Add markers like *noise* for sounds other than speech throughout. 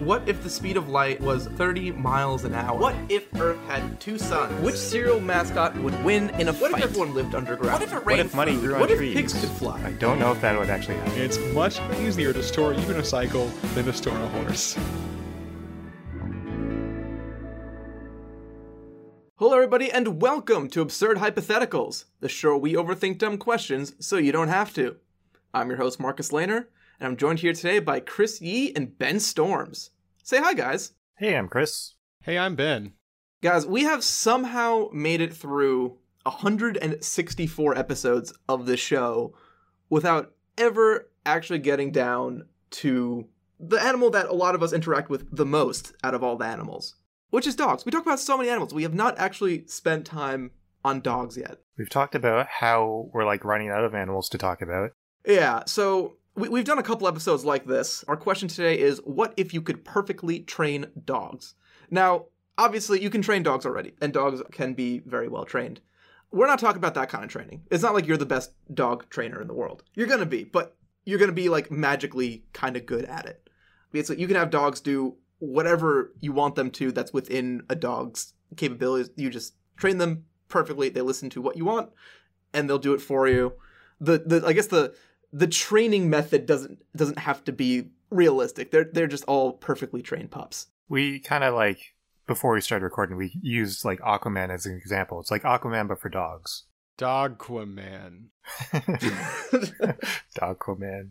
What if the speed of light was 30 miles an hour? What if Earth had two suns? Which cereal mascot would win in a What fight? if everyone lived underground? What if it What rained if money food? grew on What if trees? pigs could fly? I don't know if that would actually happen. It's much easier to store even a cycle than to store a horse. Hello, everybody, and welcome to Absurd Hypotheticals, the show where we overthink dumb questions so you don't have to. I'm your host, Marcus Lehner, and I'm joined here today by Chris Yee and Ben Storms. Say hi, guys. Hey, I'm Chris. Hey, I'm Ben. Guys, we have somehow made it through 164 episodes of this show without ever actually getting down to the animal that a lot of us interact with the most out of all the animals, which is dogs. We talk about so many animals. We have not actually spent time on dogs yet. We've talked about how we're like running out of animals to talk about. Yeah, so we, we've done a couple episodes like this. Our question today is what if you could perfectly train dogs? Now, obviously, you can train dogs already, and dogs can be very well trained. We're not talking about that kind of training. It's not like you're the best dog trainer in the world. You're going to be, but you're going to be like magically kind of good at it. Basically, you can have dogs do whatever you want them to that's within a dog's capabilities. You just train them perfectly. They listen to what you want, and they'll do it for you. The the I guess the the training method doesn't doesn't have to be realistic. They're they're just all perfectly trained pups. We kind of like before we started recording, we used like Aquaman as an example. It's like Aquaman but for dogs. Dogquaman. *laughs* Dogquaman.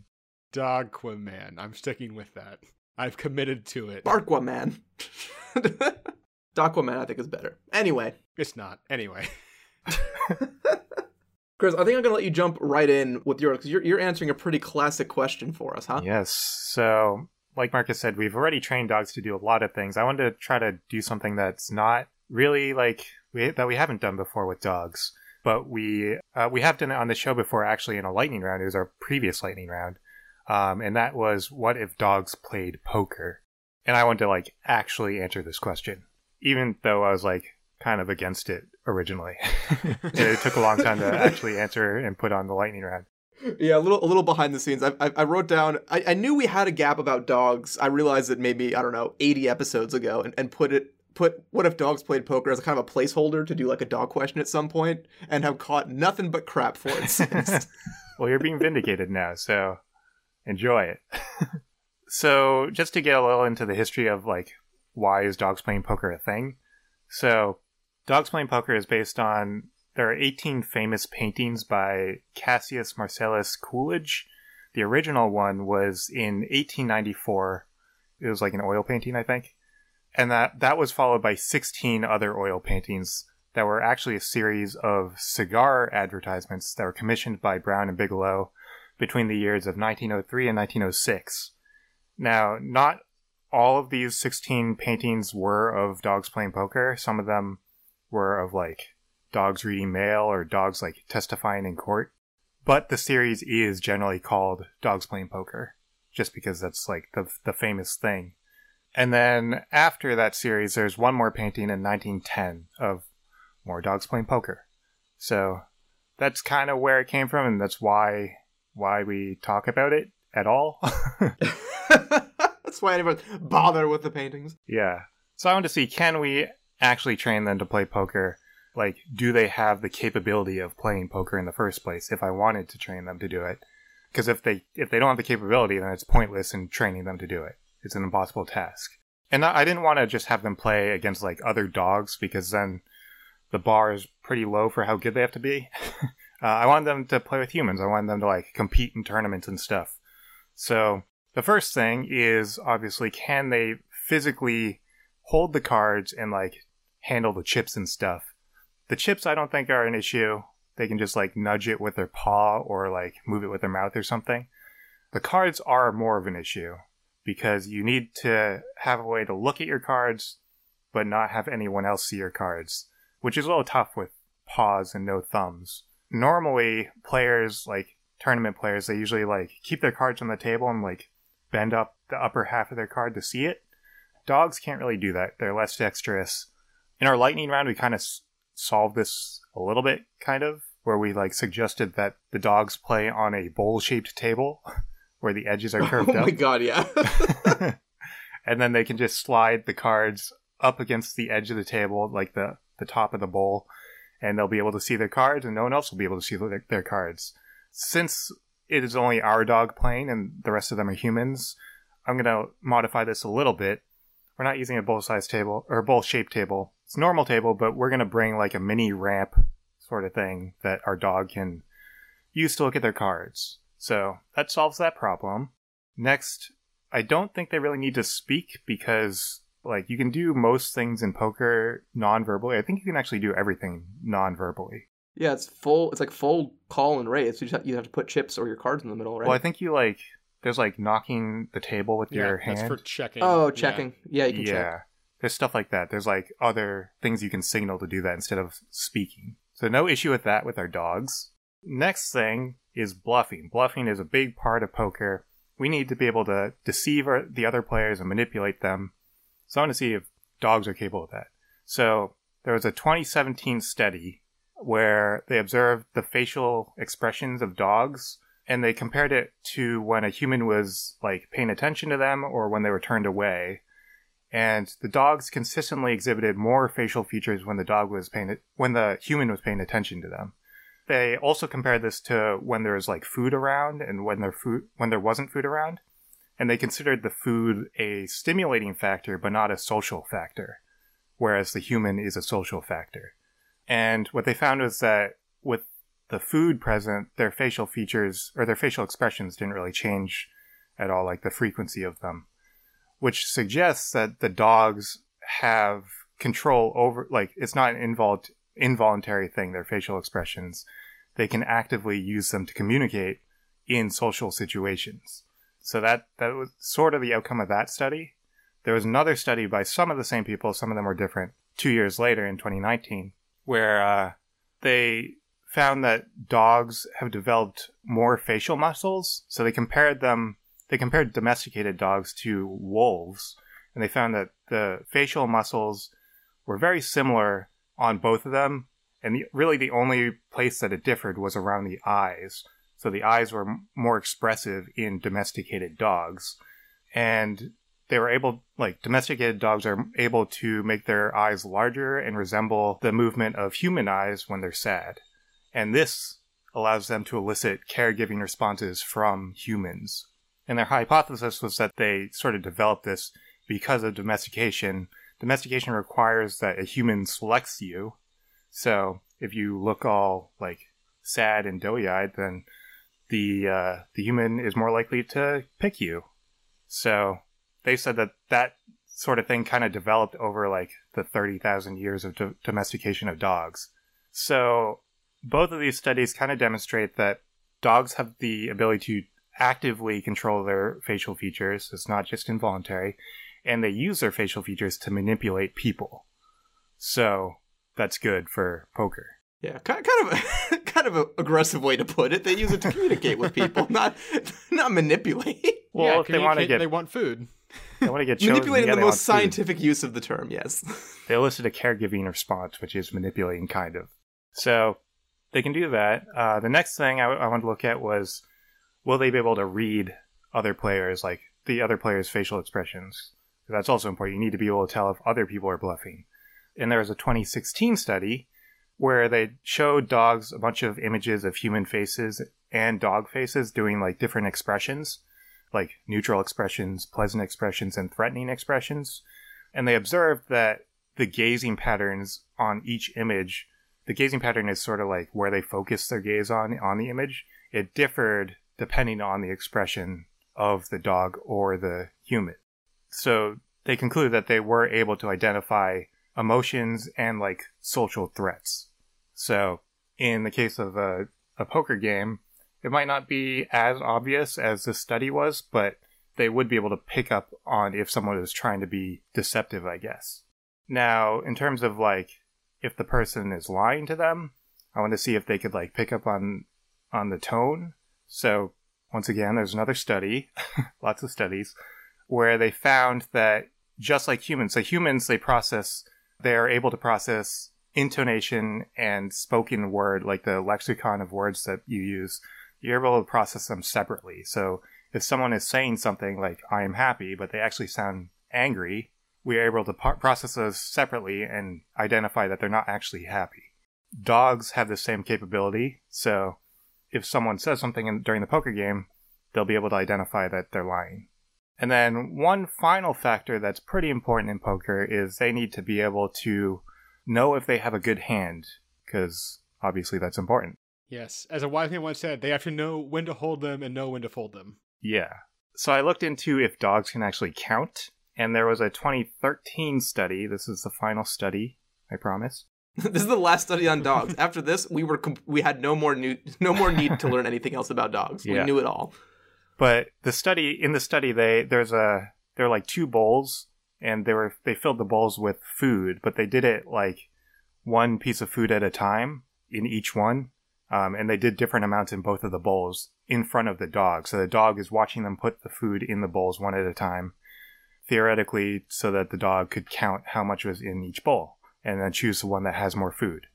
Dogquaman. I'm sticking with that. I've committed to it. Barquaman. *laughs* Aquaman, I think, is better. Anyway, It's not. Anyway. *laughs* Chris, I think I'm gonna let you jump right in with yours because you're you're answering a pretty classic question for us, huh? Yes. So, like Marcus said, we've already trained dogs to do a lot of things. I wanted to try to do something that's not really like we, that we haven't done before with dogs, but we uh, we have done it on the show before. Actually, in a lightning round, it was our previous lightning round, um, and that was what if dogs played poker? And I wanted to like actually answer this question, even though I was like kind of against it originally. *laughs* it took a long time to actually answer and put on the lightning round. Yeah, a little a little behind the scenes. I I, I wrote down. I, I knew we had a gap about dogs. I realized it maybe I don't know 80 episodes ago, and, and put it put what if dogs played poker as a kind of a placeholder to do like a dog question at some point, and have caught nothing but crap for it since. *laughs* Well, you're being vindicated now, so enjoy it. *laughs* so, just to get a little into the history of like why is dogs playing poker a thing? So, dogs playing poker is based on there are 18 famous paintings by Cassius Marcellus Coolidge. The original one was in 1894. It was like an oil painting, I think. And that that was followed by 16 other oil paintings that were actually a series of cigar advertisements that were commissioned by Brown and Bigelow between the years of 1903 and 1906. Now, not all of these 16 paintings were of dogs playing poker. Some of them were of like dogs reading mail or dogs like testifying in court. But the series is generally called Dogs Playing Poker, just because that's like the, the famous thing. And then after that series, there's one more painting in 1910 of more dogs playing poker. So that's kind of where it came from, and that's why why we talk about it at all. *laughs* *laughs* That's why anyone bother with the paintings. yeah. So I want to see can we actually train them to play poker? Like, do they have the capability of playing poker in the first place? If I wanted to train them to do it, because if they if they don't have the capability, then it's pointless in training them to do it. It's an impossible task. And I didn't want to just have them play against like other dogs because then the bar is pretty low for how good they have to be. *laughs* uh, I wanted them to play with humans. I wanted them to like compete in tournaments and stuff. So the first thing is obviously can they physically hold the cards and like handle the chips and stuff. The chips I don't think are an issue. They can just like nudge it with their paw or like move it with their mouth or something. The cards are more of an issue because you need to have a way to look at your cards but not have anyone else see your cards, which is a little tough with paws and no thumbs. Normally, players like tournament players, they usually like keep their cards on the table and like bend up the upper half of their card to see it. Dogs can't really do that. They're less dexterous. In our lightning round, we kind of s- solved this a little bit, kind of, where we like suggested that the dogs play on a bowl-shaped table *laughs* where the edges are curved *laughs* oh up. my god, yeah. *laughs* and then they can just slide the cards up against the edge of the table, like the the top of the bowl, and they'll be able to see their cards, and no one else will be able to see their, their cards. Since it is only our dog playing and the rest of them are humans, I'm gonna modify this a little bit. We're not using a bowl size table or bowl shaped table. It's normal table, but we're gonna bring like a mini ramp sort of thing that our dog can use to look at their cards. So that solves that problem. Next, I don't think they really need to speak because like you can do most things in poker non-verbally. I think you can actually do everything non-verbally. Yeah, it's full. It's like full call and raise. You just have, you have to put chips or your cards in the middle, right? Well, I think you like there's like knocking the table with Yeah, your hand. that's for checking. oh, Yeah. checking. Yeah, you can yeah. check. There's stuff like that. There's like other things you can signal to do that instead of speaking. So no issue with that with our dogs. Next thing is bluffing. Bluffing is a big part of poker. We need to be able to deceive our, the other players and manipulate them. So I want to see if dogs are capable of that. So there was a 2017 study where they observed the facial expressions of dogs and they compared it to when a human was like paying attention to them or when they were turned away and the dogs consistently exhibited more facial features when the dog was paying when the human was paying attention to them. They also compared this to when there was like food around and when there food when there wasn't food around, and they considered the food a stimulating factor but not a social factor, whereas the human is a social factor. And what they found was that with the food present, their facial features or their facial expressions didn't really change at all, like the frequency of them which suggests that the dogs have control over like it's not an invol- involuntary thing their facial expressions. They can actively use them to communicate in social situations. So that that was sort of the outcome of that study. There was another study by some of the same people some of them were different two years later in 2019 where uh, they found that dogs have developed more facial muscles. So they compared them they compared domesticated dogs to wolves, and they found that the facial muscles were very similar on both of them, and the, really the only place that it differed was around the eyes. So the eyes were m- more expressive in domesticated dogs, and they were able, like domesticated dogs are able to make their eyes larger and resemble the movement of human eyes when they're sad, and this allows them to elicit caregiving responses from humans. And their hypothesis was that they sort of developed this because of domestication. Domestication requires that a human selects you. So if you look all like sad and doughy eyed, then the uh, the human is more likely to pick you. So they said that that sort of thing kind of developed over like the thirty thousand years of do- domestication of dogs. So both of these studies kind of demonstrate that dogs have the ability to actively control their facial features. It's not just involuntary. And they use their facial features to manipulate people. So that's good for poker. Yeah, kind kind of *laughs* kind of a aggressive way to put it. They use it to communicate with people, *laughs* not not manipulate. Well, yeah, if they want to get they want food. they *laughs* want to get chosen, Manipulating yeah, the most want food. scientific use of the term. Yes. They elicit a caregiving response, which is manipulating, kind of. So they can do that. Uh, the next thing I, I wanted to look at was will they be able to read other players, like the other players' facial expressions? That's also important. You need to be able to tell if other people are bluffing. And there was a 2016 study where they showed dogs a bunch of images of human faces and dog faces doing like different expressions, like neutral expressions, pleasant expressions, and threatening expressions. And they observed that the gazing patterns on each image, the gazing pattern is sort of like where they focus their gaze on on the image. It differed depending on the expression of the dog or the human. So they concluded that they were able to identify emotions and like social threats. So in the case of a, a poker game, it might not be as obvious as this study was, but they would be able to pick up on if someone is trying to be deceptive, I guess. Now, in terms of like if the person is lying to them, I want to see if they could like pick up on on the tone. So once again, there's another study, *laughs* lots of studies, where they found that just like humans, so humans they process, they are able to process intonation and spoken word, like the lexicon of words that you use. You're able to process them separately. So if someone is saying something like "I am happy," but they actually sound angry, we are able to process those separately and identify that they're not actually happy. Dogs have the same capability, so if someone says something in, during the poker game, they'll be able to identify that they're lying. And then one final factor that's pretty important in poker is they need to be able to know if they have a good hand, because obviously that's important. Yes, as a wise man once said, they have to know when to hold them and know when to fold them. Yeah. So I looked into if dogs can actually count, and there was a 2013 study. This is the final study, I promise. *laughs* this is the last study on dogs. After this, we were comp- we had no more new no more need to learn anything else about dogs. We knew it all. But the study in the study they there's a there are like two bowls and they were they filled the bowls with food, but they did it like one piece of food at a time in each one. Um, and they did different amounts in both of the bowls in front of the dog. So the dog is watching them put the food in the bowls one at a time, theoretically, so that the dog could count how much was in each bowl and then choose the one that has more food.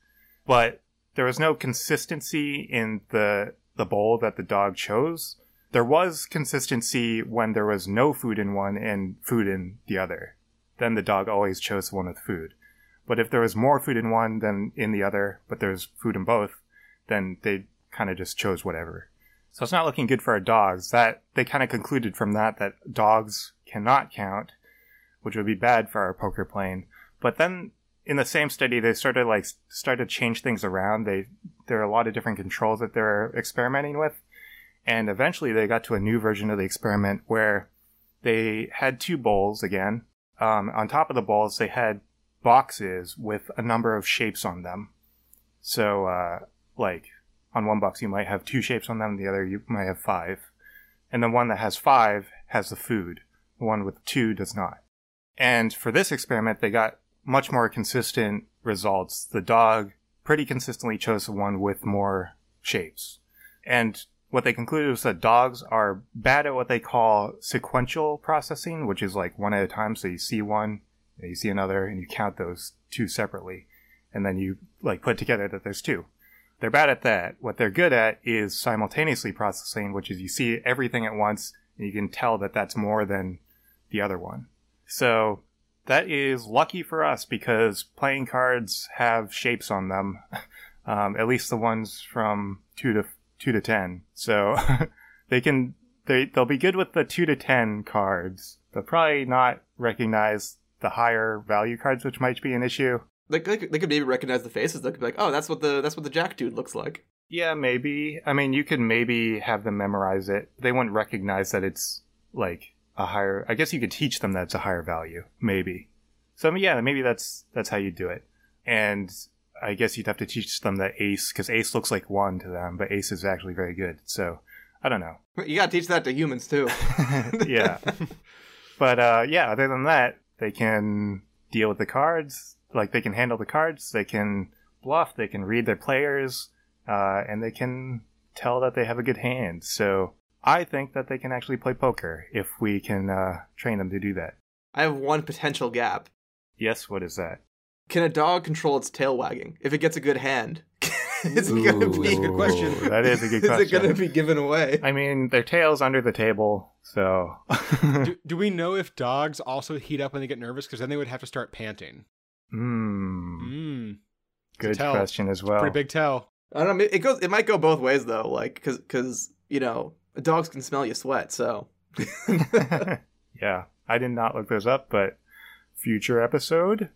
But there was no consistency in the the bowl that the dog chose. There was consistency when there was no food in one and food in the other. Then the dog always chose the one with food. But if there was more food in one than in the other, but there's food in both, then they kind of just chose whatever. So it's not looking good for our dogs. That they kind of concluded from that that dogs cannot count, which would be bad for our poker playing. But then in the same study, they started like started to change things around. They there are a lot of different controls that they're experimenting with, and eventually they got to a new version of the experiment where they had two bowls again. Um, on top of the bowls, they had boxes with a number of shapes on them. So, uh, like on one box, you might have two shapes on them. The other, you might have five, and the one that has five has the food. The one with two does not. And for this experiment, they got much more consistent results. The dog pretty consistently chose the one with more shapes. And what they concluded was that dogs are bad at what they call sequential processing, which is like one at a time. So you see one, and you see another, and you count those two separately. And then you like put together that there's two. They're bad at that. What they're good at is simultaneously processing, which is you see everything at once and you can tell that that's more than the other one. So that is lucky for us because playing cards have shapes on them, *laughs* um, at least the ones from two to two to ten. So *laughs* they can they they'll be good with the two to ten cards. They'll probably not recognize the higher value cards, which might be an issue. They, they, could, they could maybe recognize the faces. They could be like, oh, that's what the that's what the Jack dude looks like. Yeah, maybe. I mean, you could maybe have them memorize it. They wouldn't recognize that it's like a higher. I guess you could teach them that it's a higher value, maybe. So I mean, yeah, maybe that's that's how you do it. And I guess you'd have to teach them that ace because ace looks like one to them, but ace is actually very good. So I don't know. You gotta teach that to humans too. *laughs* *laughs* yeah. But uh, yeah, other than that, they can deal with the cards. Like they can handle the cards. They can bluff. They can read their players, uh, and they can tell that they have a good hand. So I think that they can actually play poker if we can uh, train them to do that. I have one potential gap. Yes. What is that? Can a dog control its tail wagging if it gets a good hand? *laughs* is it gonna be a good question. That is a good question. *laughs* Is it gonna be given away? I mean, their tail's under the table, so. do, *laughs* do we know if dogs also heat up when they get nervous? Because then they would have to start panting. Hmm. Mm, Good question as well. pretty big tell. I don't know. It goes. It might go both ways though. Like, cause, cause you know, dogs can smell you sweat. So. *laughs* yeah, I did not look those up, but future episode.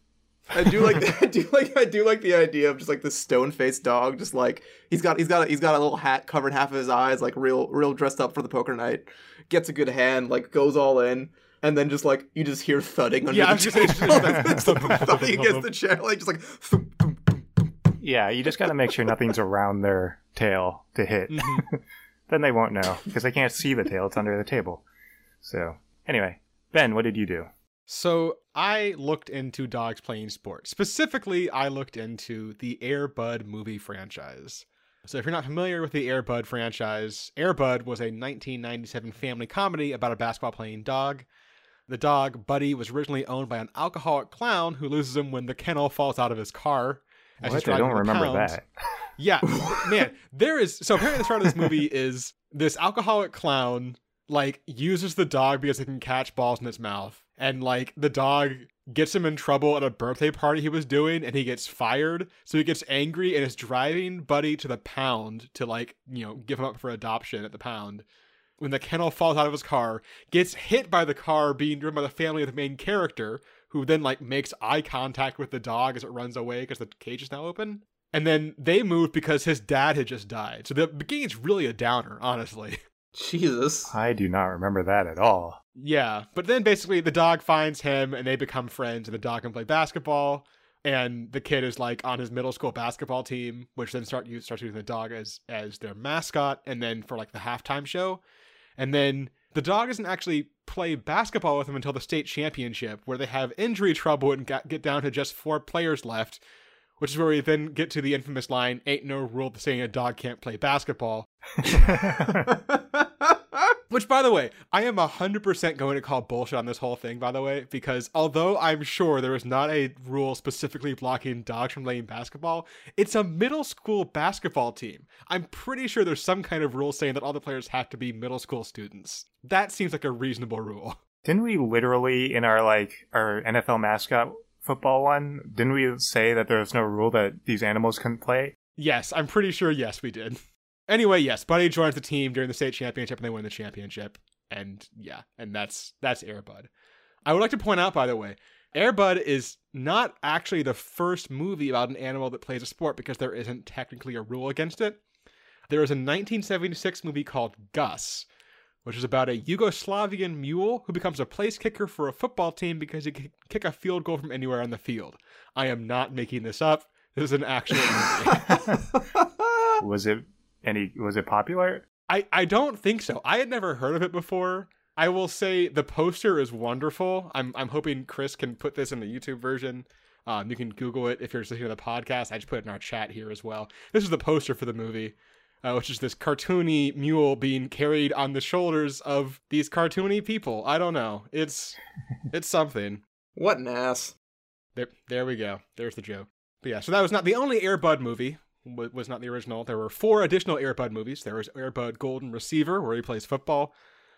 I do like *laughs* I do like I do like the idea of just like this stone faced dog, just like he's got he's got a, he's got a little hat covering half of his eyes, like real real dressed up for the poker night. Gets a good hand, like goes all in, and then just like you just hear thudding under Yeah, the chair, just gonna say, it's *laughs* just thudding against the chair, like just like thump, thump, thump, thump, thump. Yeah, you just got to make sure nothing's around their tail to hit. Mhm. Then they won't know because they can't see the tail; it's under the table. So, anyway, Ben, what did you do? So I looked into dogs playing sports. Specifically, I looked into the Air Bud movie franchise. So if you're not familiar with the Air Bud franchise, Air Bud was a 1997 family comedy about a basketball playing dog. The dog, Buddy, was originally owned by an alcoholic clown who loses him when the kennel falls out of his car. as What? I don't remember pound. that. *laughs* Yeah, man, there is. So apparently, the start of this movie *laughs* is this alcoholic clown like uses the dog because it can catch balls in its mouth, and like the dog gets him in trouble at a birthday party he was doing and he gets fired. So he gets angry and is driving buddy to the pound to like you know give him up for adoption at the pound. When the kennel falls out of his car gets hit by the car being driven by the family of the main character who then like makes eye contact with the dog as it runs away because the cage is now open and then they move because his dad had just died so the beginning's really a downer honestly *laughs* Jesus. I do not remember that at all. Yeah, but then basically the dog finds him and they become friends, and the dog can play basketball. And the kid is like on his middle school basketball team, which then start use starts using the dog as as their mascot, and then for like the halftime show, and then the dog doesn't actually play basketball with him until the state championship, where they have injury trouble and get, get down to just four players left, which is where we then get to the infamous line, "Ain't no rule saying a dog can't play basketball." *laughs* *laughs* Which, by the way, I am 100% going to call bullshit on this whole thing, by the way, because although I'm sure there is not a rule specifically blocking dogs from playing basketball, it's a middle school basketball team. I'm pretty sure there's some kind of rule saying that all the players have to be middle school students. That seems like a reasonable rule. Didn't we literally in our like our NFL mascot football one, didn't we say that there was no rule that these animals couldn't play? Yes, I'm pretty sure yes we did. *laughs* Anyway, yes, Buddy joins the team during the state championship and they win the championship. And yeah, and that's that's Airbud. I would like to point out, by the way, Airbud is not actually the first movie about an animal that plays a sport because there isn't technically a rule against it. There is a 1976 movie called Gus, which is about a Yugoslavian mule who becomes a place kicker for a football team because he can kick a field goal from anywhere on the field. I am not making this up. This is an actual *laughs* movie. Was it any was it popular? I, I don't think so. I had never heard of it before. I will say the poster is wonderful. I'm I'm hoping Chris can put this in the YouTube version. Um, you can Google it if you're listening to the podcast. I just put it in our chat here as well. This is the poster for the movie, uh, which is this cartoony mule being carried on the shoulders of these cartoony people. I don't know. It's it's something. What an ass. There, there we go. There's the joke. But yeah, so that was not the only Airbud movie. wa- Was not the original. There were four additional Airbud movies. There was Airbud Golden Receiver, where he plays football.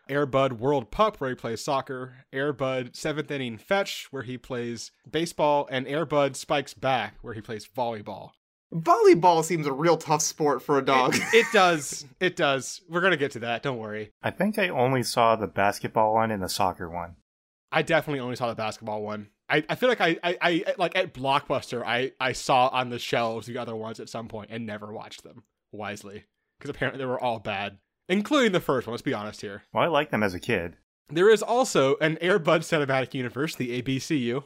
Airbud World Pup, where he plays soccer. Airbud Seventh Inning Fetch, where he plays baseball, and Airbud Spikes Back, where he plays volleyball. Volleyball seems a real tough sport for a dog. It, it *laughs* does. It does. We're gonna get to that. Don't worry. I think I only saw the basketball one and the soccer one. I definitely only saw the basketball one. I, I feel like I, I, I like at Blockbuster I, I saw on the shelves the other ones at some point and never watched them wisely because apparently they were all bad, including the first one. Let's be honest here. Well, I liked them as a kid. There is also an Air Bud Cinematic Universe, the ABCU,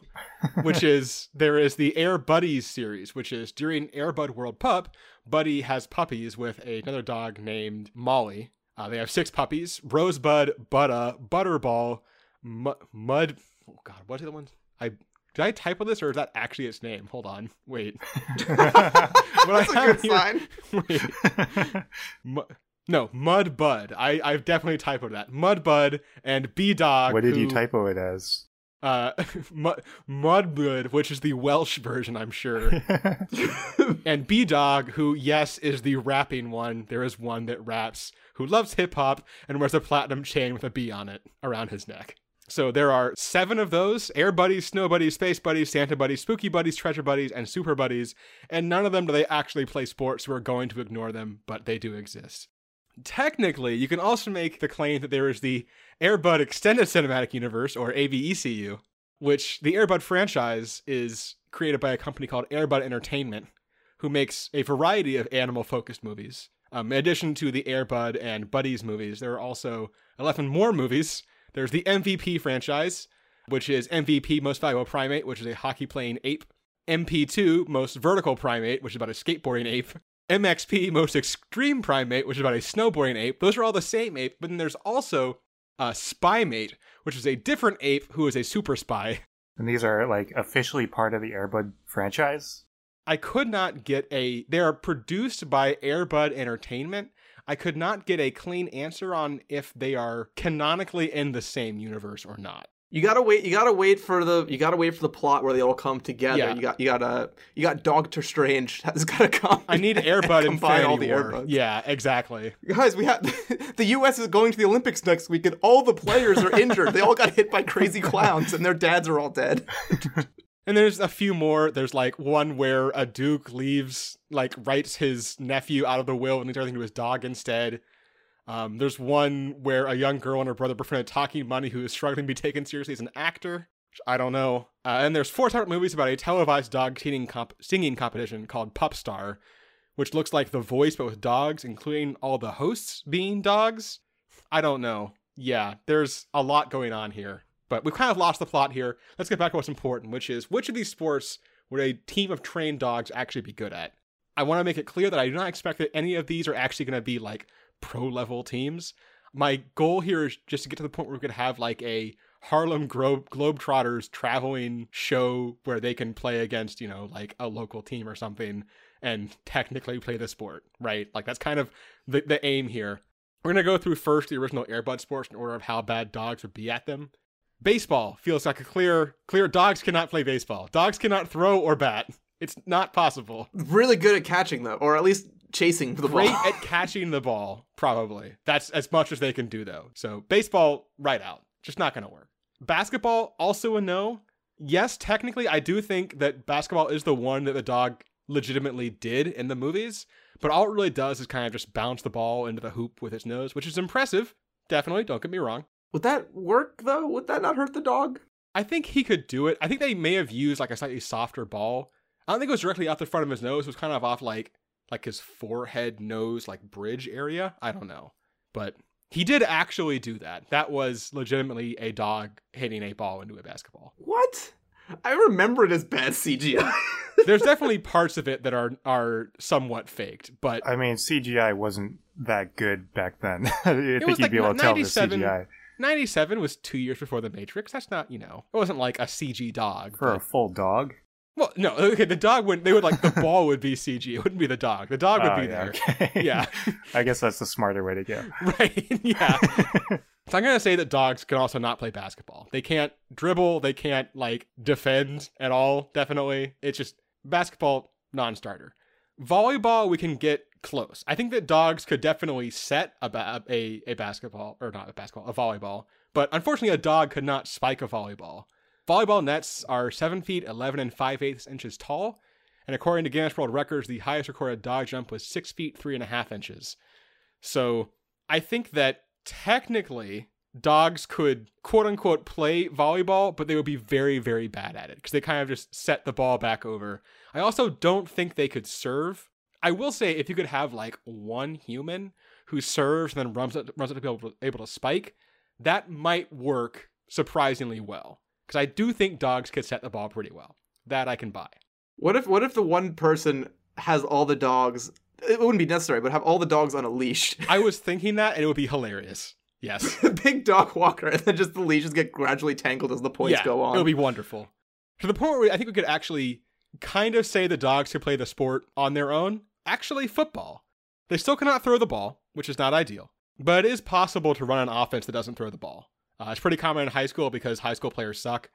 which is *laughs* there is the Air Buddies series, which is during Air Bud World Pup, Buddy has puppies with another dog named Molly. Uh, they have six puppies: Rosebud, Buddha, Budderball, Mu- Mud. Oh God, what are the ones? I did I typo this or is that actually its name? Hold on, wait. *laughs* *laughs* That's a good here- sign. Wait. Mu- no, Mud Bud. I I've definitely typoed that. Mud Bud and B-Dawg. what did you typo it as? Uh, *laughs* Mud Mudbud, which is the Welsh version, I'm sure. *laughs* and B-Dawg, who yes is the rapping one. There is one that raps, who loves hip hop and wears a platinum chain with a B on it around his neck. So there are seven of those: Air Buddies, Snow Buddies, Space Buddies, Santa Buddies, Spooky Buddies, Treasure Buddies, and Super Buddies. And none of them do they actually play sports. We're going to ignore them, but they do exist. Technically, you can also make the claim that there is the Airbud Extended Cinematic Universe, or AVECU, which the Airbud franchise is created by a company called Airbud Entertainment, who makes a variety of animal focused movies. Um, in addition to the Airbud and Buddies movies, there are also 11 more movies. There's the MVP franchise, which is MVP Most Valuable Primate, which is a hockey playing ape. MP2 Most Vertical Primate, which is about a skateboarding ape. MXP Most Extreme Primate, which is about a snowboarding ape. Those are all the same ape, but then there's also uh, Spy Mate, which is a different ape who is a super spy. and these are like officially part of the Airbud franchise. I could not get a. They are produced by Airbud Entertainment. I could not get a clean answer on if they are canonically in the same universe or not. You gotta wait. You gotta wait for the. You gotta wait for the plot where they all come together. Yeah. You got. You gotta. You got Doctor Strange *laughs* has gotta come. I need Airbud *laughs* combine Infinity all the. Airbuds. Yeah, exactly. Guys, we have *laughs* the U.S. is going to the Olympics next week, and all the players are injured. they all got hit by crazy clowns, and their dads are all dead. And there's a few more. There's like one where a duke leaves, like writes his nephew out of the will and leaves everything to his dog instead. Um, there's one where a young girl and her brother befriend talking bunny who is struggling to be taken seriously as an actor. I don't know. Uh, and there's four separate movies about a televised dog singing, comp- singing competition called Pup Star, which looks like The Voice but with dogs, including all the hosts being dogs. I don't know. Yeah, there's a lot going on here. But we've kind of lost the plot here. Let's get back to what's important, which is which of these sports would a team of trained dogs actually be good at? I want to make it clear that I do not expect that any of these are actually going to be like pro level teams. My goal here is just to get to the point where we could have like a Harlem Gro- Globetrotters traveling show where they can play against, you know, like a local team or something and technically play the sport, right? Like that's kind of the, the aim here. We're going to go through first the original Airbud sports in order of how bad dogs would be at them. Baseball feels like a clear clear dogs cannot play baseball. Dogs cannot throw or bat. It's not possible. Really good at catching though, or at least chasing the ball. Great ball. at catching the ball, probably. That's as much as they can do though. So baseball right out. Just not going to work. Basketball also a no. Yes, technically I do think that basketball is the one that the dog legitimately did in the movies, but all it really does is kind of just bounce the ball into the hoop with its nose, which is impressive. Definitely, don't get me wrong. Would that work though? Would that not hurt the dog? I think he could do it. I think they may have used like a slightly softer ball. I don't think it was directly out the front of his nose. It was kind of off like like his forehead, nose, like bridge area. I don't know, but he did actually do that. That was legitimately a dog hitting a ball into a basketball. What? I remember it as bad CGI. *laughs* There's definitely parts of it that are are somewhat faked, but I mean, CGI wasn't that good back then. *laughs* I think you'd like be able to tell the 97 CGI 97 was two years before the Matrix. That's not, you know, it wasn't like a CG dog. for a full dog. Well, no, okay, the dog wouldn't. they would like the *laughs* ball would be CG. It wouldn't be the dog. The dog would Oh, be yeah, there. okay. Yeah. *laughs* I guess that's the smarter way to go. *laughs* right. Yeah. So I'm gonna say that dogs can also not play basketball. They can't dribble. They can't like defend at all. Definitely, it's just basketball non-starter. Volleyball we can get close. I think that dogs could definitely set a ba- a, a basketball or not a basketball, a volleyball. But unfortunately, a dog could not spike a volleyball. Volleyball nets are seven feet eleven and five eighths inches tall, and according to Guinness World Records, the highest recorded dog jump was six feet three and a half inches. So I think that technically dogs could quote unquote play volleyball, but they would be very, very bad at it because they kind of just set the ball back over. I also don't think they could serve. I will say if you could have like one human who serves and then runs up, runs up to be able to, able to spike, that might work surprisingly well. Because I do think dogs could set the ball pretty well. That I can buy. what if what if the one person has all the dogs? It wouldn't be necessary, but have all the dogs on a leash. I was *laughs* thinking that and it would be hilarious. Yes. *laughs* Big dog walker, and then just the leashes get gradually tangled as the points yeah, go on. It would be wonderful. To the point where I think we could actually kind of say the dogs could play the sport on their own. Actually, football. They still cannot throw the ball, which is not ideal, but it is possible to run an offense that doesn't throw the ball. Uh, it's pretty common in high school because high school players suck.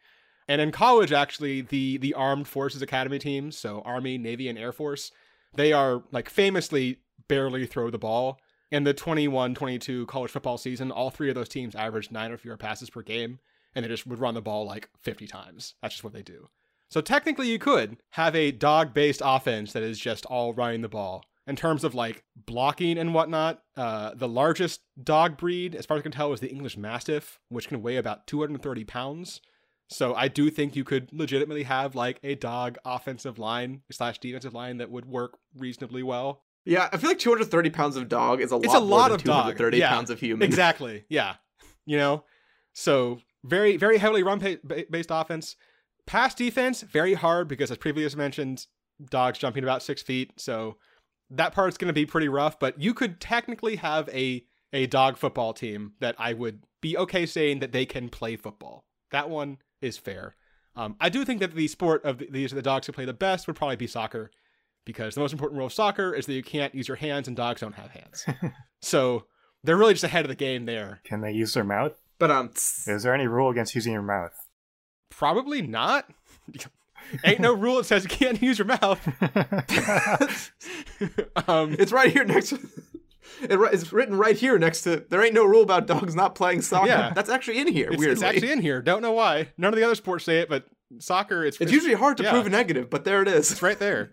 And in college, actually, the the armed forces academy teams, so Army, Navy, and Air Force, they are like famously barely throw the ball. In the 21 22 college football season, all three of those teams averaged nine or fewer passes per game, and they just would run the ball like 50 times. That's just what they do. So technically, you could have a dog based offense that is just all running the ball. In terms of like blocking and whatnot, uh, the largest dog breed, as far as I can tell, is the English Mastiff, which can weigh about 230 pounds. So I do think you could legitimately have like a dog offensive line slash defensive line that would work reasonably well. yeah, I feel like 230 pounds of dog is a lot. It's a lot of dog, 230 yeah. pounds of human. Exactly. Yeah. You know, so very, very heavily run based offense. Pass defense, very hard because, as previously mentioned, dogs jumping about six feet. So that part's going to be pretty rough. But you could technically have a a dog football team that I would be okay saying that they can play football. That one is fair. Um, I do think that the sport of the, these are the dogs who play the best would probably be soccer, because the most important rule of soccer is that you can't use your hands and dogs don't have hands. *laughs* so they're really just ahead of the game there. Can they use their mouth? But um, Is there any rule against using your mouth? Probably not. *laughs* Ain't no rule that says you can't use your mouth. *laughs* um, it's right here next. to... It, it's written right here next to. There ain't no rule about dogs not playing soccer. Yeah. That's actually in here. it's, weirdly, it's actually in here. Don't know why. None of the other sports say it, but soccer, it's It's usually hard to yeah. prove a negative, but there it is. It's right there.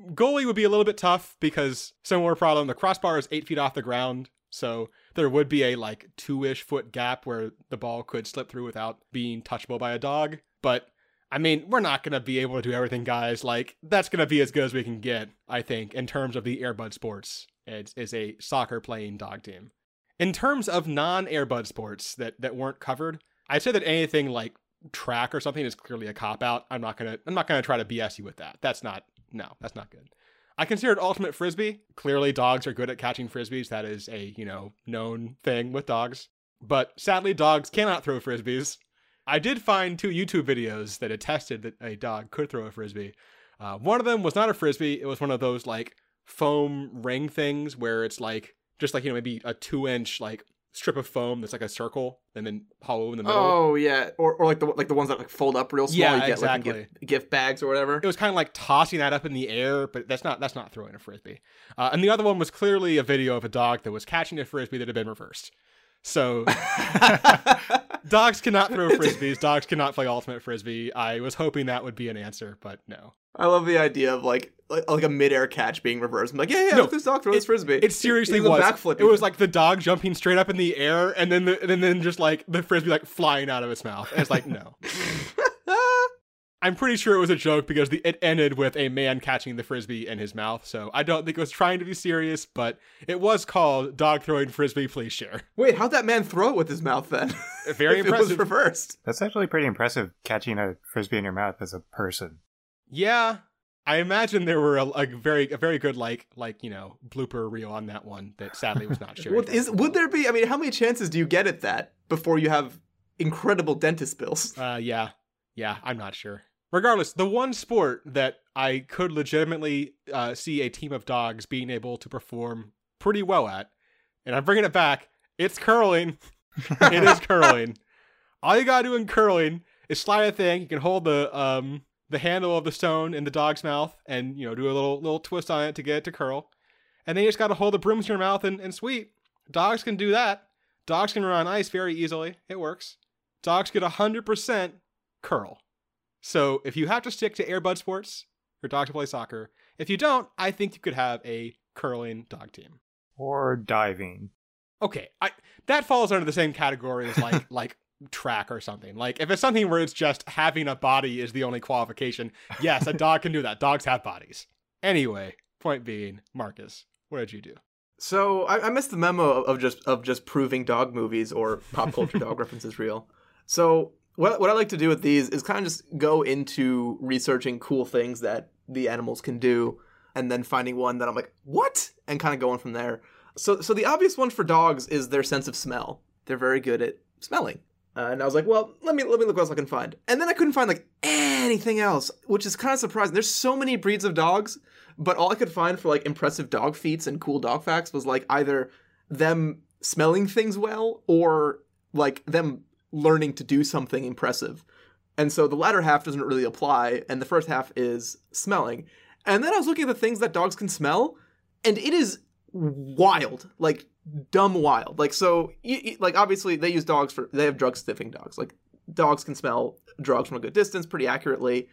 Goalie would be a little bit tough because similar problem. The crossbar is eight feet off the ground, so there would be a like two ish foot gap where the ball could slip through without being touchable by a dog. But I mean, we're not gonna be able to do everything, guys. Like that's gonna be as good as we can get, I think, in terms of the Airbud sports. It's is a soccer playing dog team. In terms of non Airbud sports that that weren't covered, I'd say that anything like track or something is clearly a cop out. I'm not gonna I'm not gonna try to BS you with that. That's not no, that's not good. I considered ultimate frisbee. Clearly, dogs are good at catching frisbees. That is a you know known thing with dogs. But sadly, dogs cannot throw frisbees. I did find two YouTube videos that attested that a dog could throw a frisbee. Uh, one of them was not a frisbee. It was one of those like foam ring things where it's like just like you know maybe a two inch like strip of foam that's like a circle and then hollow in the middle. Oh yeah, or, or like the like the ones that like fold up real small. Yeah, you get exactly. like gift, gift bags or whatever. it was kind of like tossing that up in the air, but that's not that's not throwing a frisbee. Uh, and the other one was clearly a video of a dog that was catching a frisbee that had been reversed. So *laughs* dogs cannot throw frisbees. Dogs cannot play ultimate frisbee. I was hoping that would be an answer, but no. I love the idea of like like, like a midair catch being reversed. I'm like, yeah, yeah, No, this dog throws this frisbee. It seriously was. backflip. It was like the dog jumping straight up in the air, and then the, and then just like the frisbee like flying out of its mouth. And it's like no. *laughs* I'm pretty sure it was a joke because the, it ended with a man catching the frisbee in his mouth. So I don't think it was trying to be serious, but it was called dog throwing frisbee. Please share. Wait, how'd that man throw it with his mouth then? *laughs* Very If It was reversed. That's actually pretty impressive catching a frisbee in your mouth as a person. Yeah, I imagine there were a, a very a very good like like you know blooper reel on that one that sadly was not shared. What is would there be? I mean, how many chances do you get at that before you have incredible dentist bills? Uh, yeah, yeah, I'm not sure. Regardless, the one sport that I could legitimately uh, see a team of dogs being able to perform pretty well at, and I'm bringing it back, it's curling. *laughs* it is curling. All you gotta do in curling is slide a thing. You can hold the um the handle of the stone in the dog's mouth, and you know do a little little twist on it to get it to curl, and then you just gotta hold the brooms in your mouth and, and sweep. Dogs can do that. Dogs can run on ice very easily. It works. Dogs get hundred percent curl. So if you have to stick to airbud sports, your dog to play soccer. If you don't, I think you could have a curling dog team. Or diving. Okay, I that falls under the same category as like *laughs* like track or something. Like if it's something where it's just having a body is the only qualification, yes, a *laughs* dog can do that. Dogs have bodies. Anyway, point being, Marcus, what did you do? So I, I missed the memo of just of just proving dog movies or pop culture dog *laughs* references real. So what what I like to do with these is kind of just go into researching cool things that the animals can do, and then finding one that I'm like, what, and kind of going from there. So so the obvious one for dogs is their sense of smell. They're very good at smelling. Uh, and I was like, well, let me let me look what else I can find. And then I couldn't find like anything else, which is kind of surprising. There's so many breeds of dogs, but all I could find for like impressive dog feats and cool dog facts was like either them smelling things well or like them learning to do something impressive. And so the latter half doesn't really apply, and the first half is smelling. And then I was looking at the things that dogs can smell, and it is wild, like dumb wild. Like so, like obviously they use dogs for they have drug sniffing dogs. Like dogs can smell drugs from a good distance pretty accurately.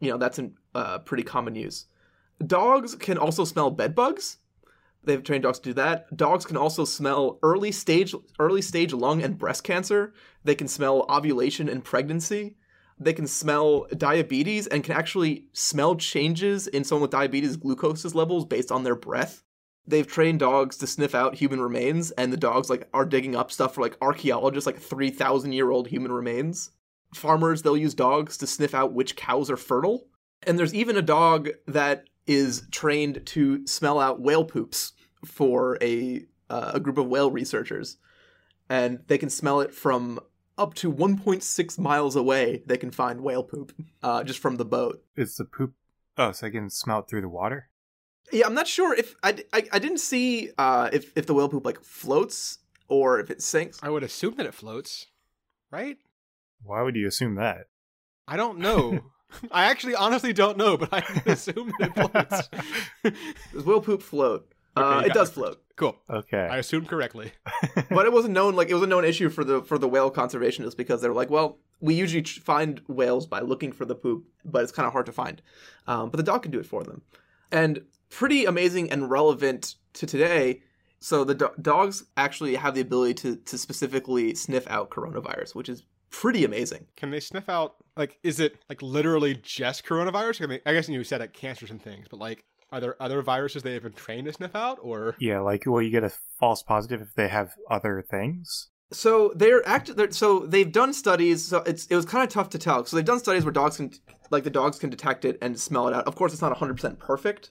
You know that's in uh, pretty common use. Dogs can also smell bed bugs. They've trained dogs to do that. Dogs can also smell early stage early stage lung and breast cancer. They can smell ovulation and pregnancy. They can smell diabetes and can actually smell changes in someone with diabetes glucose levels based on their breath. They've trained dogs to sniff out human remains, and the dogs like are digging up stuff for like archaeologists, like three thousand year old human remains. Farmers they'll use dogs to sniff out which cows are fertile. And there's even a dog that is trained to smell out whale poops for a uh, a group of whale researchers, and they can smell it from up to 1.6 miles away. They can find whale poop uh, just from the boat. It's the poop. Oh, so I can smell it through the water? Yeah, I'm not sure if I, I, I didn't see uh, if if the whale poop like floats or if it sinks. I would assume that it floats, right? Why would you assume that? I don't know. *laughs* *laughs* I actually honestly don't know, but I *laughs* assume that it floats. *laughs* Does whale poop float? Okay, uh, it does me. float, cool. Okay. I assumed correctly. but it wasn't known. Like it was a known issue for the for the whale conservationists because they were like, well, we usually find whales by looking for the poop, but it's kind of hard to find. Um, but the dog can do it for them, and pretty amazing and relevant to today. So the do- dogs actually have the ability to to specifically sniff out coronavirus, which is pretty amazing. Can they sniff out like is it like literally just coronavirus? Can they, I guess you said like cancers and things, but like are there other viruses they have been trained to sniff out or yeah, like will you get a false positive if they have other things? So they're act. They're, so they've done studies. So it's it was kind of tough to tell. So they've done studies where dogs can like the dogs can detect it and smell it out. Of course, it's not 100 percent perfect,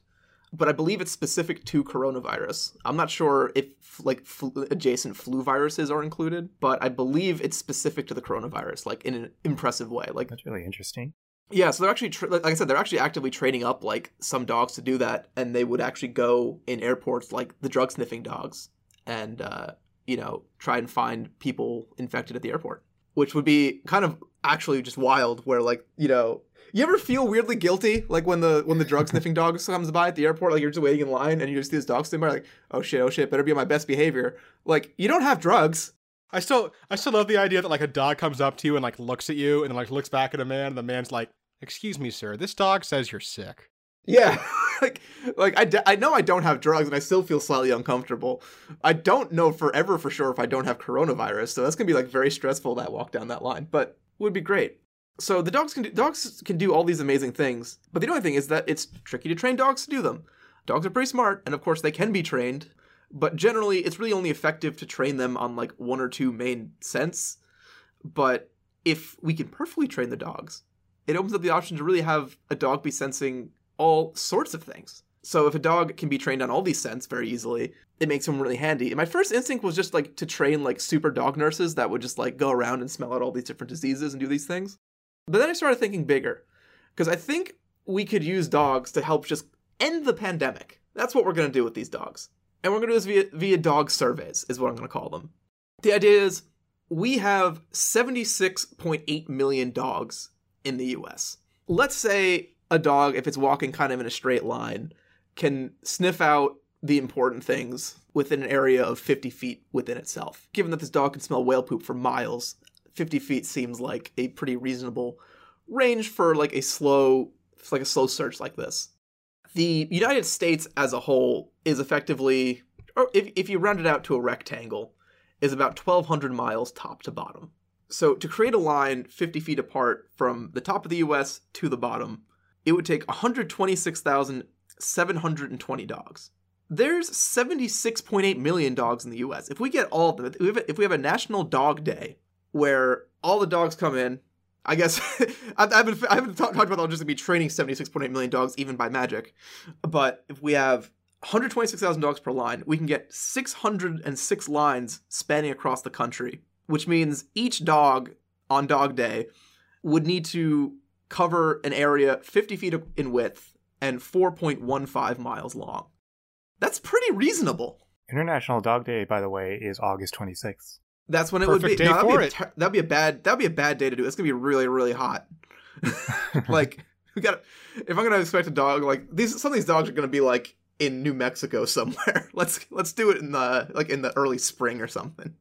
but I believe it's specific to coronavirus. I'm not sure if like flu, adjacent flu viruses are included, but I believe it's specific to the coronavirus, like in an impressive way. Like That's really interesting. yeah, so they're actually tra- like I said, they're actually actively training up like some dogs to do that, and they would actually go in airports like the drug sniffing dogs, and uh, you know try and find people infected at the airport, which would be kind of actually just wild. Where like you know, you ever feel weirdly guilty like when the when the drug sniffing dog comes by at the airport, like you're just waiting in line and you just see this dog standing by, like oh shit, oh shit, better be on my best behavior. Like you don't have drugs. I still I still love the idea that like a dog comes up to you and like looks at you and like looks back at a man and the man's like, "Excuse me, sir. This dog says you're sick." Yeah, *laughs* like like I, d- I know I don't have drugs and I still feel slightly uncomfortable. I don't know forever for sure if I don't have coronavirus, so that's gonna be like very stressful that walk down that line, but would be great. So the dogs can do dogs can do all these amazing things, but the only thing is that it's tricky to train dogs to do them. Dogs are pretty smart, and of course they can be trained, but generally it's really only effective to train them on like one or two main scents. But if we can perfectly train the dogs, it opens up the option to really have a dog be sensing all sorts of things. So if a dog can be trained on all these scents very easily, it makes them really handy. And my first instinct was just like to train like super dog nurses that would just like go around and smell out all these different diseases and do these things. But then I started thinking bigger because I think we could use dogs to help just end the pandemic. That's what we're going to do with these dogs. And we're going to do this via via dog surveys is what I'm going to call them. The idea is we have 76.8 million dogs in the US. Let's say a dog, if it's walking kind of in a straight line, can sniff out the important things within an area of 50 feet within itself. Given that this dog can smell whale poop for miles, 50 feet seems like a pretty reasonable range for like a slow, like a slow search like this. The United States as a whole is effectively, or if, if you round it out to a rectangle, is about 1,200 miles top to bottom. So to create a line 50 feet apart from the top of the US to the bottom, it would take 126,720 dogs. There's 76.8 million dogs in the US. If we get all of them, if we have a, if we have a national dog day where all the dogs come in, I guess *laughs* I haven't I haven't talked about that just to be training 76.8 million dogs even by magic, but if we have 126,000 dogs per line, we can get 606 lines spanning across the country, which means each dog on dog day would need to cover an area 50 feet in width and 4.15 miles long. That's pretty reasonable. International Dog Day, by the way, is August 26th. That's when it Perfect would be. no, that'd, be ter- that'd be a bad. That'd be a bad day to do. It's gonna be really, really hot. *laughs* like we got. If I'm gonna expect a dog, like these, some of these dogs are gonna be like in New Mexico *laughs* somewhere. let's let's do it in the like in the early spring or something.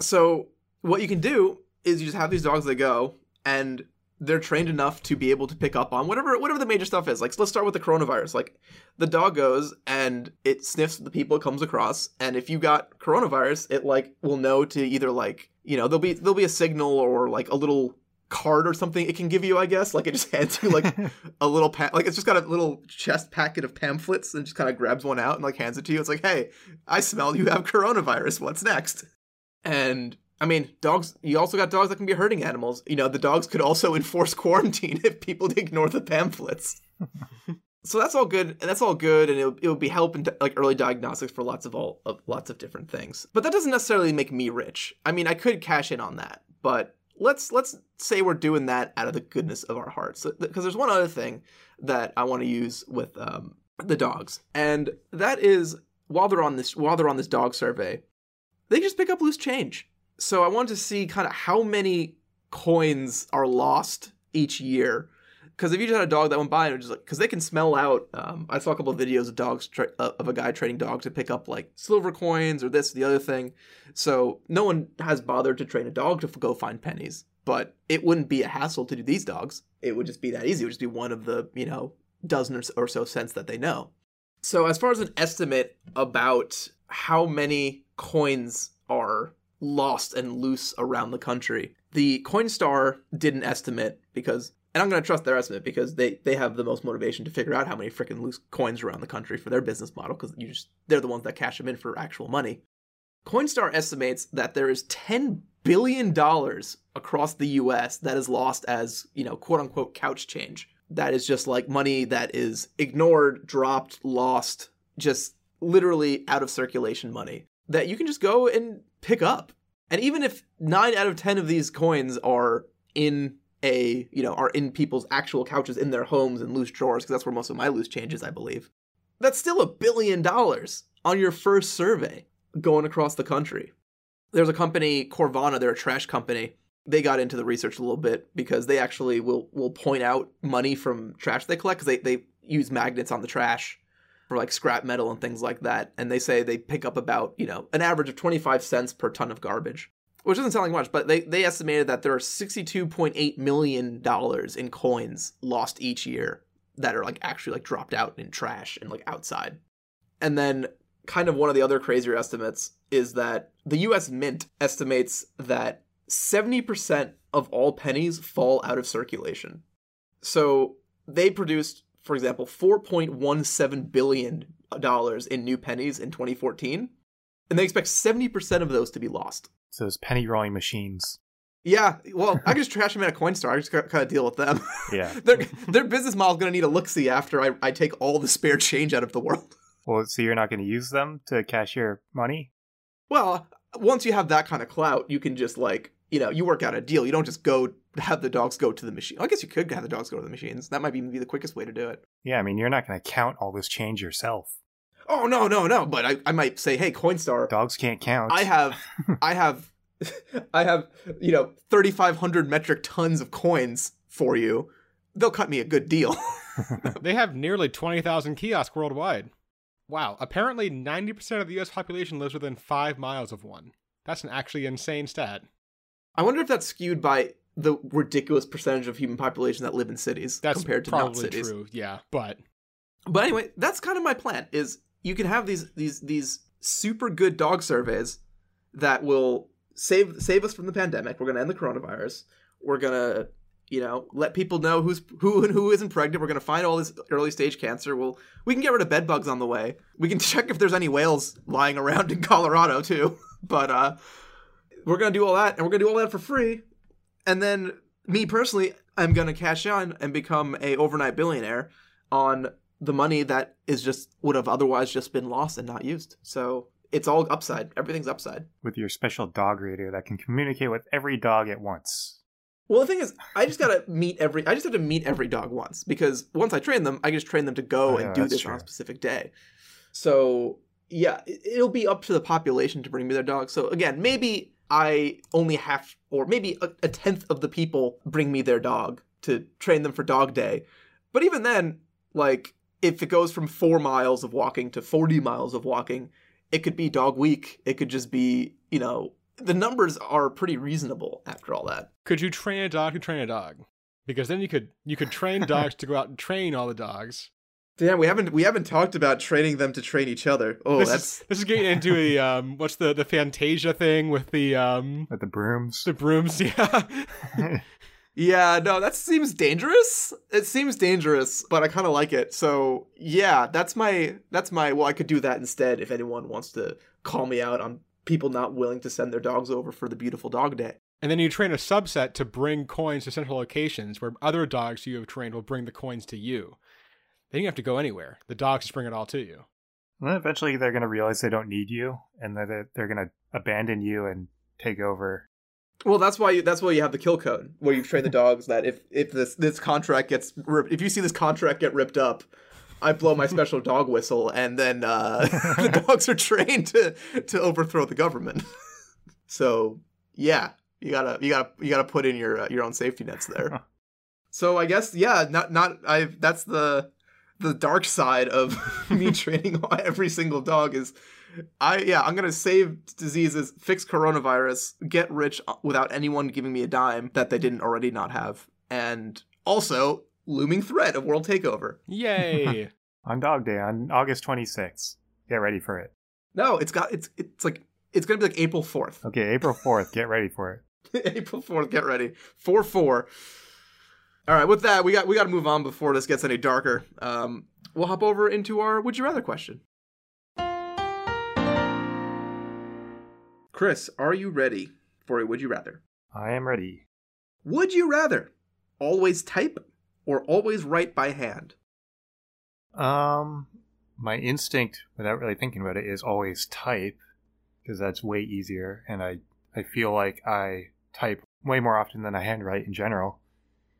So what you can do is you just have these dogs that go and they're trained enough to be able to pick up on whatever whatever the major stuff is. Like so let's start with the coronavirus. Like the dog goes and it sniffs the people it comes across, and if you got coronavirus, it like will know to either like you know there'll be there'll be a signal or like a little card or something it can give you. I guess like it just *laughs* hands you like *laughs* a little pa- like it's just got a little chest packet of pamphlets and just kind of grabs one out and like hands it to you. It's like hey, I smell you have coronavirus. What's next? And I mean, dogs. You also got dogs that can be hurting animals. You know, the dogs could also *laughs* enforce quarantine if people *laughs* ignore the pamphlets. *laughs* so that's all good, and that's all good, and it would, it would be helping like early diagnostics for lots of all of lots of different things. But that doesn't necessarily make me rich. I mean, I could cash in on that, but let's let's say we're doing that out of the goodness of our hearts. Because there's one other thing that I want to use with um, the dogs, and that is while they're on this while they're on this dog survey, they just pick up loose change. So I wanted to see kind of how many coins are lost each year. Because if you just had a dog that went by and just like, because they can smell out. Um, I saw a couple of videos of dogs tra- uh, of a guy training dogs to pick up like silver coins or this, or the other thing. So no one has bothered to train a dog to f- go find pennies. But it wouldn't be a hassle to do these dogs. It would just be that easy. It would just be one of the you know dozen or so scents that they know. So as far as an estimate about how many coins are lost and loose around the country, the Coinstar did an estimate because and I'm going to trust their estimate because they they have the most motivation to figure out how many freaking loose coins around the country for their business model because you just they're the ones that cash them in for actual money. Coinstar estimates that there is 10 billion dollars across the US that is lost as, you know, quote unquote couch change. That is just like money that is ignored, dropped, lost, just literally out of circulation money that you can just go and pick up. And even if 9 out of 10 of these coins are in a, you know, are in people's actual couches in their homes and loose drawers because that's where most of my loose change is, I believe. That's still a billion dollars on your first survey going across the country. There's a company, Covanta, they're a trash company. They got into the research a little bit because they actually will will point out money from trash they collect because they, they use magnets on the trash for like scrap metal and things like that. And they say they pick up about, you know, an average of 25 cents per ton of garbage, which sound like much, but they, they estimated that there are $62.8 million in coins lost each year that are like actually like dropped out in trash and like outside. And then kind of one of the other crazier estimates is that the US Mint estimates that 70% of all pennies fall out of circulation. So they produced, for example, $4.17 billion in new pennies in 2014, and they expect 70% of those to be lost. So those penny rolling machines. Yeah, well, I can *laughs* just trash them at a Coinstar. I just kind of deal with them. Yeah. *laughs* their, their business model is going to need a look see after I, I take all the spare change out of the world. *laughs* Well, so you're not going to use them to cash your money? Well, once you have that kind of clout, you can just like, you know, you work out a deal. You don't just go have the dogs go to the machine. I guess you could have the dogs go to the machines. That might even be the quickest way to do it. Yeah, I mean, you're not going to count all this change yourself. Oh no, no, no! But I, I might say, hey, Coinstar, Dogs can't count. I have, *laughs* I have, *laughs* I have, you know, thirty five hundred metric tons of coins for you. They'll cut me a good deal. *laughs* They have nearly 20,000 kiosks worldwide. Wow. Apparently, 90% of the US population lives within five miles of one. That's an actually insane stat. I wonder if that's skewed by the ridiculous percentage of human population that live in cities That's compared to not probably cities. true. Yeah. But But anyway, that's kind of my plan. Is you can have these these these super good dog surveys that will save save us from the pandemic. We're gonna end the coronavirus. We're gonna you know let people know who's who and *laughs* who isn't pregnant. We're gonna find all this early stage cancer. We'll we can get rid of bed bugs on the way. We can *laughs* check if there's any whales lying around in Colorado too. *laughs* But uh, we're gonna do all that, and we're gonna do all that for free. And then me personally, I'm gonna cash in and become a overnight billionaire on the money that is just would have otherwise just been lost and not used. So it's all upside. Everything's upside. with your special dog radio that can communicate with every dog at once. Well, the thing is, I just gotta meet every. I just have to meet every dog once because once I train them, I can just train them to go Oh, and yeah, do this on a specific day. So yeah, it- it'll be up to the population to bring me their dogs. So again, maybe I only have, or maybe a, a tenth of the people bring me their dog to train them for dog day. But even then, like if it goes from four miles of walking to forty miles of walking, it could be dog week. It could just be, you know, the numbers are pretty reasonable after all that. could you train a dog to train a dog? Because then you could you could train *laughs* dogs to go out and train all the dogs. Damn, we haven't we haven't talked about training them to train each other. Oh, this that's is this is getting into a um what's the the Fantasia thing with the um With the brooms. the brooms? *laughs* Yeah. *laughs* yeah, no, that seems dangerous. It seems dangerous, but I kind of like it. So yeah, that's my that's my. Well, I could do that instead if anyone wants to call me out on people not willing to send their dogs over for the beautiful dog day. And then you train a subset to bring coins to central locations where other dogs you have trained will bring the coins to you. Then you have to go anywhere. The dogs just bring it all to you. And then eventually they're going to realize they don't need you and that they're, they're going to abandon you and take over. Well, that's why you, that's why you have the kill code where you train the dogs that if if this this contract gets ripped, if you see this contract get ripped up, I blow my special *laughs* dog whistle, and then uh, *laughs* the dogs are trained to to overthrow the government. *laughs* So yeah, you gotta you gotta you gotta put in your uh, your own safety nets there. so I guess yeah, not not I. That's the the dark side of *laughs* me *laughs* training *laughs* every single dog is I yeah, I'm gonna save diseases, fix coronavirus, get rich without anyone giving me a dime that they didn't already not have, and also looming threat of world takeover. Yay! on Dog Day on August 26th. Get ready for it. No, it's got it's it's like it's gonna be like April fourth. Okay, April 4th. Get ready for it. April fourth. Get ready. Four four. All right. With that, we got we got to move on before this gets any darker. Um, we'll hop over into our would you rather question. Chris, are you ready for a would you rather? I am ready. Would you rather always type or always write by hand? Um, my instinct, without really thinking about it, is always type because that's way easier, and I I feel like I type way more often than I handwrite in general.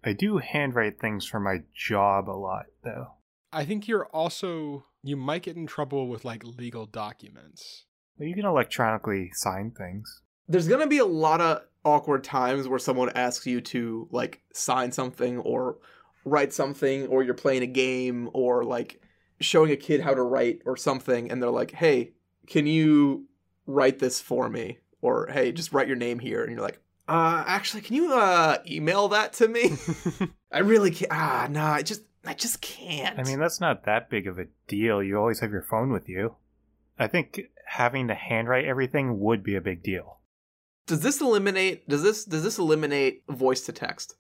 I do handwrite things for my job a lot, though. I think you're also you might get in trouble with like legal documents. But you can electronically sign things. There's gonna be a lot of awkward times where someone asks you to like sign something or write something, or you're playing a game, or like showing a kid how to write or something, and they're like, "Hey, can you write this for me?" Or, "Hey, just write your name here," and you're like, "Uh, actually, can you uh email that to me?" *laughs* I really can't. Ah, no, I just I just can't. I mean, that's not that big of a deal. You always have your phone with you. I think having to handwrite everything would be a big deal. does this eliminate? Does this does this eliminate voice to text?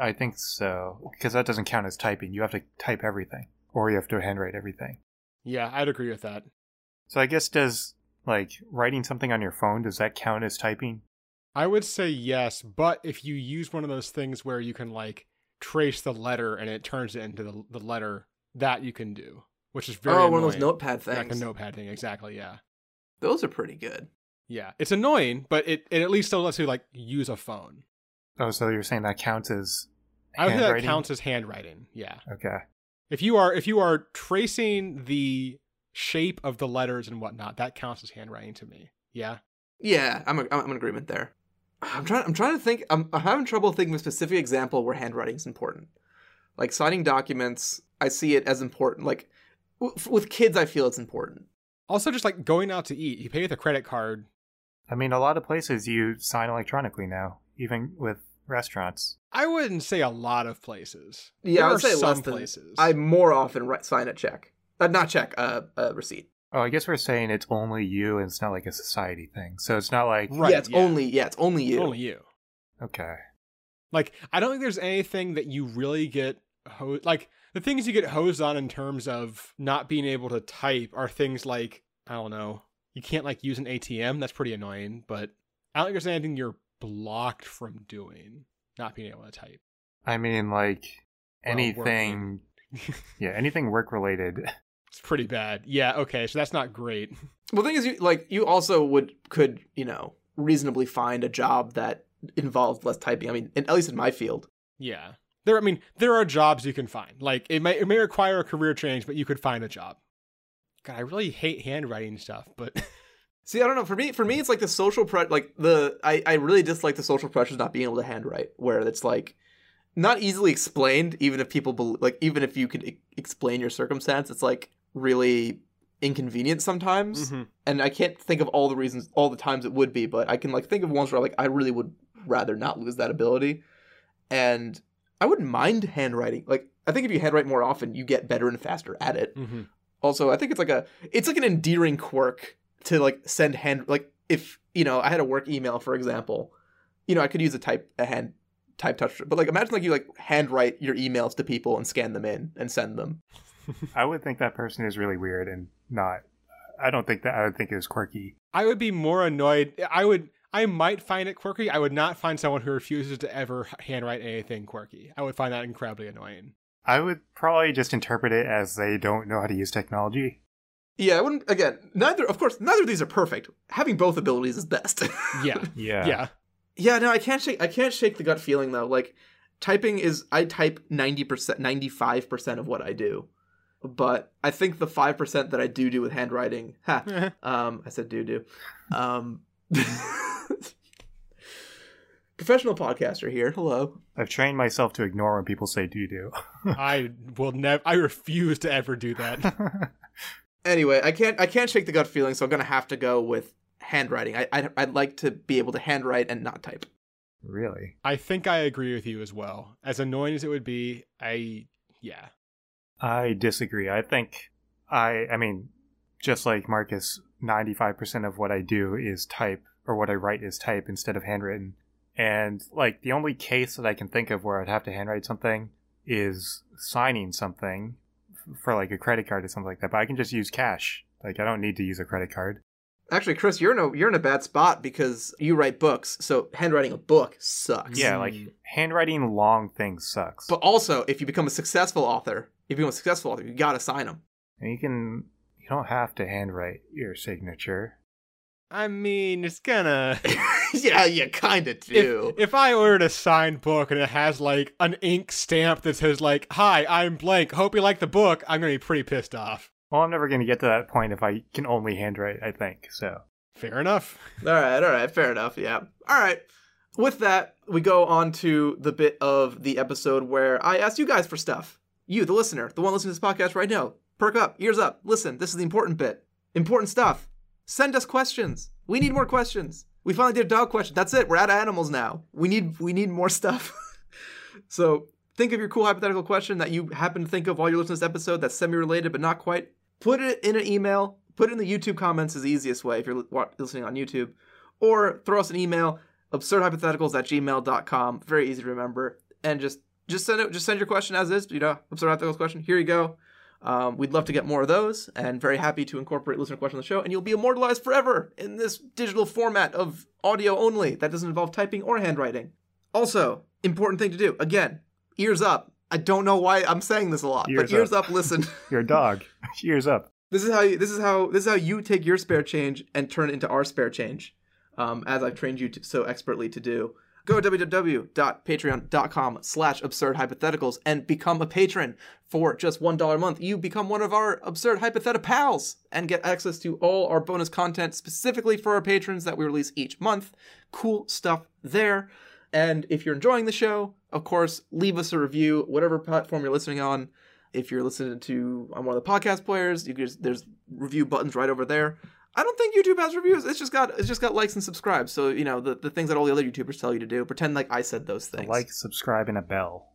I think so. Because that doesn't count as typing. You have to type everything, or you have to handwrite everything. Yeah, I'd agree with that. So I guess does like writing something on your phone does that count as typing? I would say yes, but if you use one of those things where you can like trace the letter and it turns it into the, the letter, that you can do, which is very oh, one of those annoying. notepad Like a things. notepad thing, exactly. Yeah, Those are pretty good. yeah. It's annoying, but it, it at least still lets you like use a phone. Oh, so you're saying that counts as I would think that handwriting? counts as handwriting. Yeah. Okay. If you are if you are tracing the shape of the letters and whatnot, that counts as handwriting to me. Yeah. Yeah, I'm a, I'm in agreement there. I'm trying. I'm trying to think. I'm, I'm having trouble thinking of a specific example where handwriting is important. Like signing documents, I see it as important. Like w- with kids, I feel it's important. Also, just like going out to eat, you pay with a credit card. I mean, a lot of places you sign electronically now, even with restaurants. I wouldn't say a lot of places. Yeah, There I would say some less than. places. I more often write, sign a check, uh, not check, uh, a receipt. Oh, I guess we're saying it's only you, and it's not like a society thing. So it's not like Right, yeah, it's yeah. only yeah, it's only you. only you. okay. Like, I don't think there's anything that you really get ho- like the things you get hosed on in terms of not being able to type are things like I don't know, you can't like use an ATM. That's pretty annoying. But I don't think there's anything you're blocked from doing, not being able to type. I mean, like Well, anything. *laughs* yeah, anything work related. It's pretty bad. Yeah. Okay. So that's not great. *laughs* Well, the thing is, you like you also would could you know reasonably find a job that involved less typing. I mean, at least in my field. Yeah. There. I mean, there are jobs you can find. Like it may it may require a career change, but you could find a job. God, I really hate handwriting stuff, but *laughs* See, I don't know. For me, for me, it's like the social pre like the I, I really dislike the social pressures not being able to handwrite, where it's like not easily explained, even if people bel like even if you could e- explain your circumstance, it's like really inconvenient sometimes. Mhm. And I can't think of all the reasons, all the times it would be, but I can like think of ones where like I really would rather not lose that ability, and I wouldn't mind handwriting. Like I think if you handwrite more often, you get better and faster at it Mhm. also i think it's like a it's like an endearing quirk to like send hand like if you know i had a work email for example you know i could use a type a hand type touch but like imagine like you like handwrite your emails to people and scan them in and send them *laughs* I would think that person is really weird and not. I don't think that. I would think it was quirky. I would be more annoyed. I would. I might find it quirky. I would not find someone who refuses to ever handwrite anything quirky. I would find that incredibly annoying. I would probably just interpret it as they don't know how to use technology. yeah i wouldn't again neither of course neither of these are perfect having both abilities is best *laughs* Yeah. Yeah. yeah. yeah no i can't shake i can't shake the gut feeling though like typing is i type 90% 95% of what i do but i think the 5% that i do do with handwriting ha, *laughs* Um, I said do do. Um, *laughs* professional podcaster here. Hello. I've trained myself to ignore when people say do do. *laughs* I will never. I refuse to ever do that. Anyway, I can't I can't shake the gut feeling, so I'm gonna have to go with handwriting. I, I I'd like to be able to handwrite and not type. really? I think I agree with you as well. As annoying as it would be, I yeah. I disagree. I think I I mean, just like Marcus, 95% of what I do is type or what I write is type instead of handwritten. And like the only case that I can think of where I'd have to handwrite something is signing something for like a credit card or something like that. But I can just use cash. Like I don't need to use a credit card. Actually, Chris, you're in a you're in a bad spot because you write books, so handwriting a book sucks. Yeah, like Mm. handwriting long things sucks. But also, if you become a successful author, if you become a successful author, you gotta sign them. and you can you don't have to handwrite your signature. I mean, it's gonna. *laughs* yeah, you kinda do. If, if I ordered a signed book and it has like an ink stamp that says like "Hi, I'm blank. Hope you like the book," I'm gonna be pretty pissed off. Well, I'm never going to get to that point if I can only handwrite, I think. So, Fair enough. all right, all right, fair enough. Yeah. All right. With that, we go on to the bit of the episode where I asked you guys for stuff. You, the listener, the one listening to this podcast right now, perk up, ears up, listen. This is the important bit. Important stuff. Send us questions. We need more questions. We finally did a dog question. That's it. We're out of animals now. We need we need more stuff. *laughs* so think of your cool hypothetical question that you happen to think of while you're listening to this episode that's semi-related but not quite. Put it in an email. Put it in the YouTube comments is the easiest way if you're listening on YouTube. Or throw us an email, absurdhypotheticals at gmail.com. Very easy to remember. And just just send it just send your question as is, you know, absurd hypotheticals question. Here you go. Um, we'd love to get more of those, and very happy to incorporate listener questions on the show. And you'll be immortalized forever in this digital format of audio only that doesn't involve typing or handwriting. Also, important thing to do again, ears up. I don't know why I'm saying this a lot, but Ears ears up. up. Listen, *laughs* you're a dog. *laughs* Ears up. this is how you, this is how this is how you take your spare change and turn it into our spare change, um, as I've trained you to, so expertly to do. Go to www.patreon.com slash absurd hypotheticals and become a patron for just $1 a month. You become one of our absurd hypothetical pals and get access to all our bonus content specifically for our patrons that we release each month. Cool stuff there. And if you're enjoying the show, of course, leave us a review, whatever platform you're listening on. If you're listening to on one of the podcast players, you can just, there's review buttons right over there. I don't think YouTube has reviews. It's just got it's just got likes and subscribes. So you know the, the things that all the other YouTubers tell you to do. Pretend like I said those things. Like, subscribe, and a bell.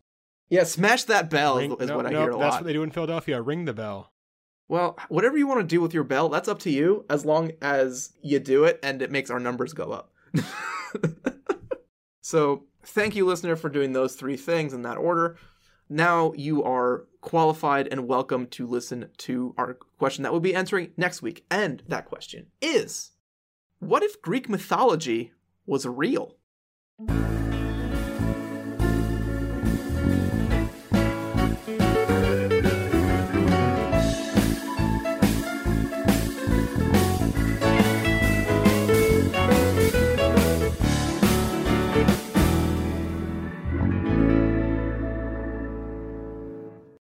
yeah, smash that bell Ring- is no, what I no, hear a That's lot. That's what they do in Philadelphia. Ring the bell. Well, whatever you want to do with your bell, that's up to you. As long as you do it and it makes our numbers go up. *laughs* so thank you, listener, for doing those three things in that order. Now you are qualified and welcome to listen to our question that we'll be answering next week. And that question is What if Greek mythology was real?